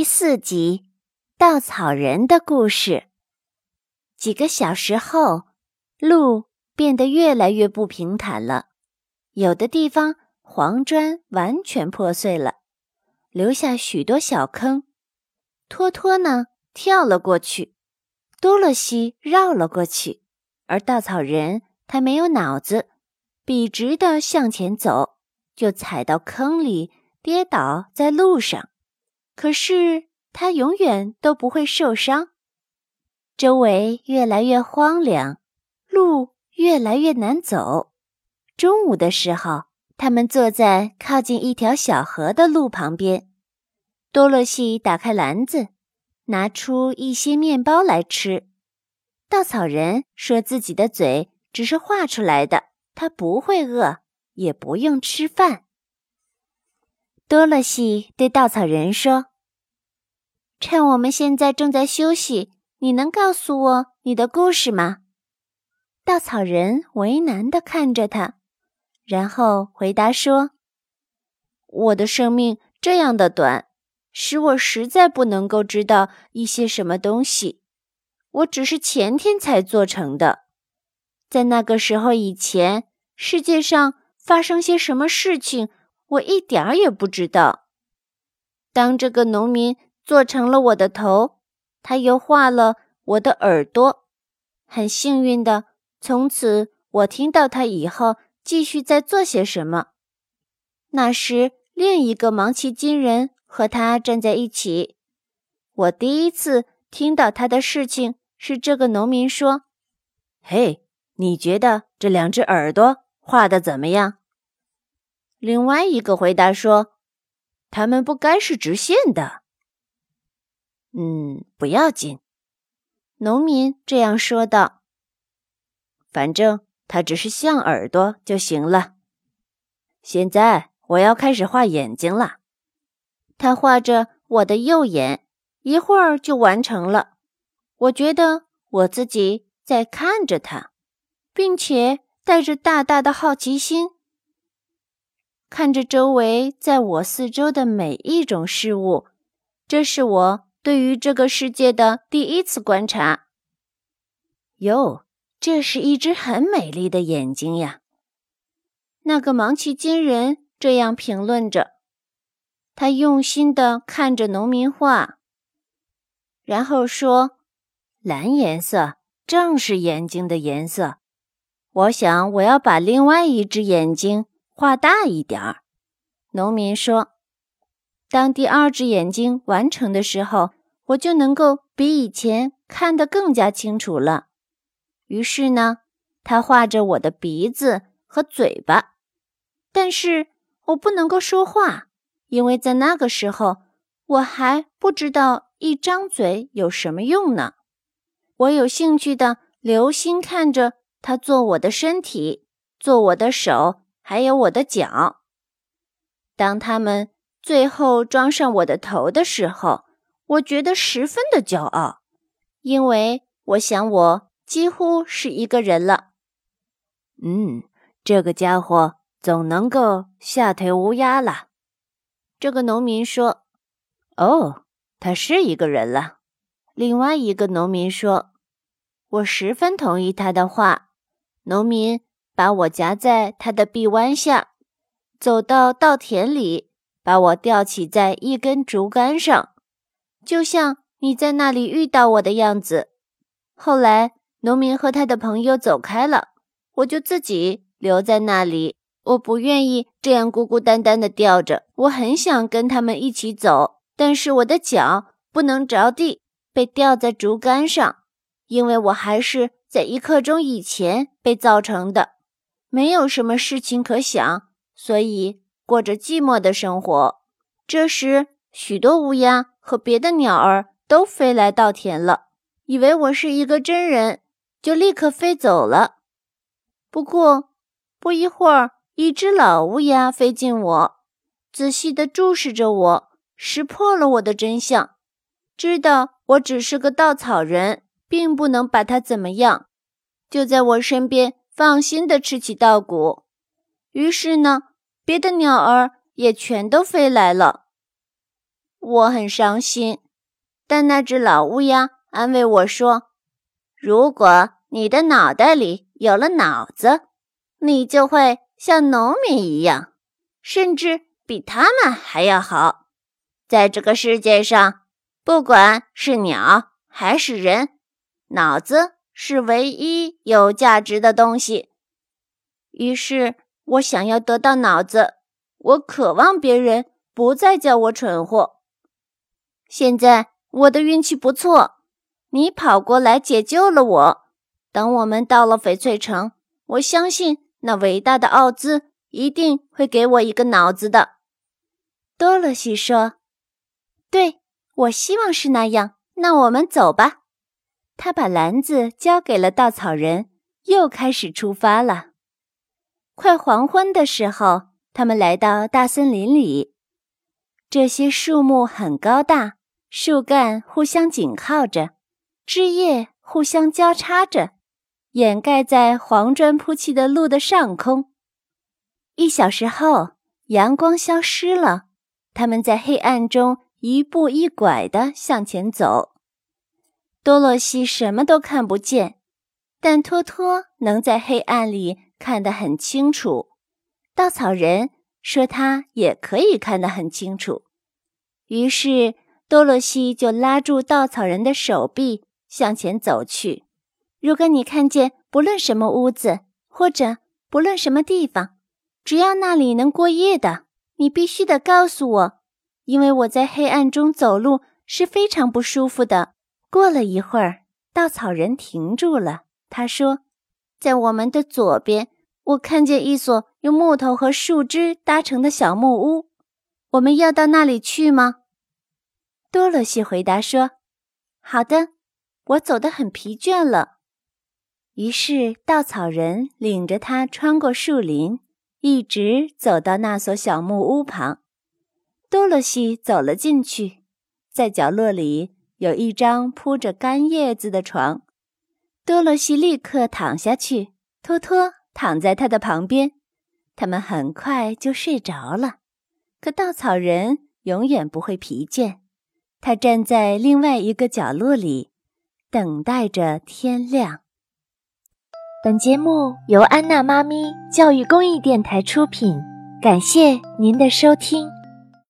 第四集：稻草人的故事。几个小时后，路变得越来越不平坦了，有的地方黄砖完全破碎了，留下许多小坑。托托呢，跳了过去；多洛西绕了过去，而稻草人他没有脑子，笔直的向前走，就踩到坑里，跌倒在路上。可是他永远都不会受伤。周围越来越荒凉，路越来越难走。中午的时候，他们坐在靠近一条小河的路旁边。多萝西打开篮子，拿出一些面包来吃。稻草人说自己的嘴只是画出来的，他不会饿，也不用吃饭。多萝西对稻草人说。趁我们现在正在休息，你能告诉我你的故事吗？稻草人为难地看着他，然后回答说：“我的生命这样的短，使我实在不能够知道一些什么东西。我只是前天才做成的，在那个时候以前，世界上发生些什么事情，我一点儿也不知道。当这个农民。”做成了我的头，他又画了我的耳朵。很幸运的，从此我听到他以后继续在做些什么。那时，另一个盲奇金人和他站在一起。我第一次听到他的事情是这个农民说：“嘿，你觉得这两只耳朵画的怎么样？”另外一个回答说：“他们不该是直线的。”嗯，不要紧，农民这样说道。反正它只是像耳朵就行了。现在我要开始画眼睛了。他画着我的右眼，一会儿就完成了。我觉得我自己在看着他，并且带着大大的好奇心，看着周围在我四周的每一种事物。这是我。对于这个世界的第一次观察，哟，这是一只很美丽的眼睛呀！那个芒奇金人这样评论着，他用心的看着农民画，然后说：“蓝颜色正是眼睛的颜色。我想我要把另外一只眼睛画大一点儿。”农民说。当第二只眼睛完成的时候，我就能够比以前看得更加清楚了。于是呢，他画着我的鼻子和嘴巴，但是我不能够说话，因为在那个时候我还不知道一张嘴有什么用呢。我有兴趣的留心看着他做我的身体，做我的手，还有我的脚。当他们。最后装上我的头的时候，我觉得十分的骄傲，因为我想我几乎是一个人了。嗯，这个家伙总能够吓退乌鸦了。这个农民说：“哦，他是一个人了。”另外一个农民说：“我十分同意他的话。”农民把我夹在他的臂弯下，走到稻田里。把我吊起在一根竹竿上，就像你在那里遇到我的样子。后来，农民和他的朋友走开了，我就自己留在那里。我不愿意这样孤孤单单的吊着，我很想跟他们一起走，但是我的脚不能着地，被吊在竹竿上，因为我还是在一刻钟以前被造成的，没有什么事情可想，所以。过着寂寞的生活。这时，许多乌鸦和别的鸟儿都飞来稻田了，以为我是一个真人，就立刻飞走了。不过，不一会儿，一只老乌鸦飞进我，仔细地注视着我，识破了我的真相，知道我只是个稻草人，并不能把它怎么样，就在我身边放心地吃起稻谷。于是呢。别的鸟儿也全都飞来了。我很伤心。但那只老乌鸦安慰我说：“如果你的脑袋里有了脑子，你就会像农民一样，甚至比他们还要好。在这个世界上，不管是鸟还是人，脑子是唯一有价值的东西。于是我想要得到脑子，我渴望别人不再叫我蠢货。现在我的运气不错，你跑过来解救了我。等我们到了翡翠城，我相信。”那伟大的奥兹一定会给我一个脑子的，多萝西说：“对，我希望是那样。那我们走吧。”他把篮子交给了稻草人，又开始出发了。快黄昏的时候，他们来到大森林里。这些树木很高大，树干互相紧靠着，枝叶互相交叉着。掩盖在黄砖铺砌的路的上空。一小时后，阳光消失了，他们在黑暗中一步一拐地向前走。多洛西什么都看不见，但托托能在黑暗里看得很清楚。稻草人说他也可以看得很清楚。于是多洛西就拉住稻草人的手臂向前走去。如果你看见不论什么屋子，或者不论什么地方，只要那里能过夜的，你必须得告诉我，因为我在黑暗中走路是非常不舒服的。过了一会儿，稻草人停住了。他说：“在我们的左边，我看见一所用木头和树枝搭成的小木屋。我们要到那里去吗？”多萝西回答说：“好的，我走得很疲倦了。”于是，稻草人领着他穿过树林，一直走到那所小木屋旁。多萝西走了进去，在角落里有一张铺着干叶子的床。多萝西立刻躺下去，托托躺在他的旁边。他们很快就睡着了。可稻草人永远不会疲倦，他站在另外一个角落里，等待着天亮。本节目由安娜妈咪教育公益电台出品，感谢您的收听。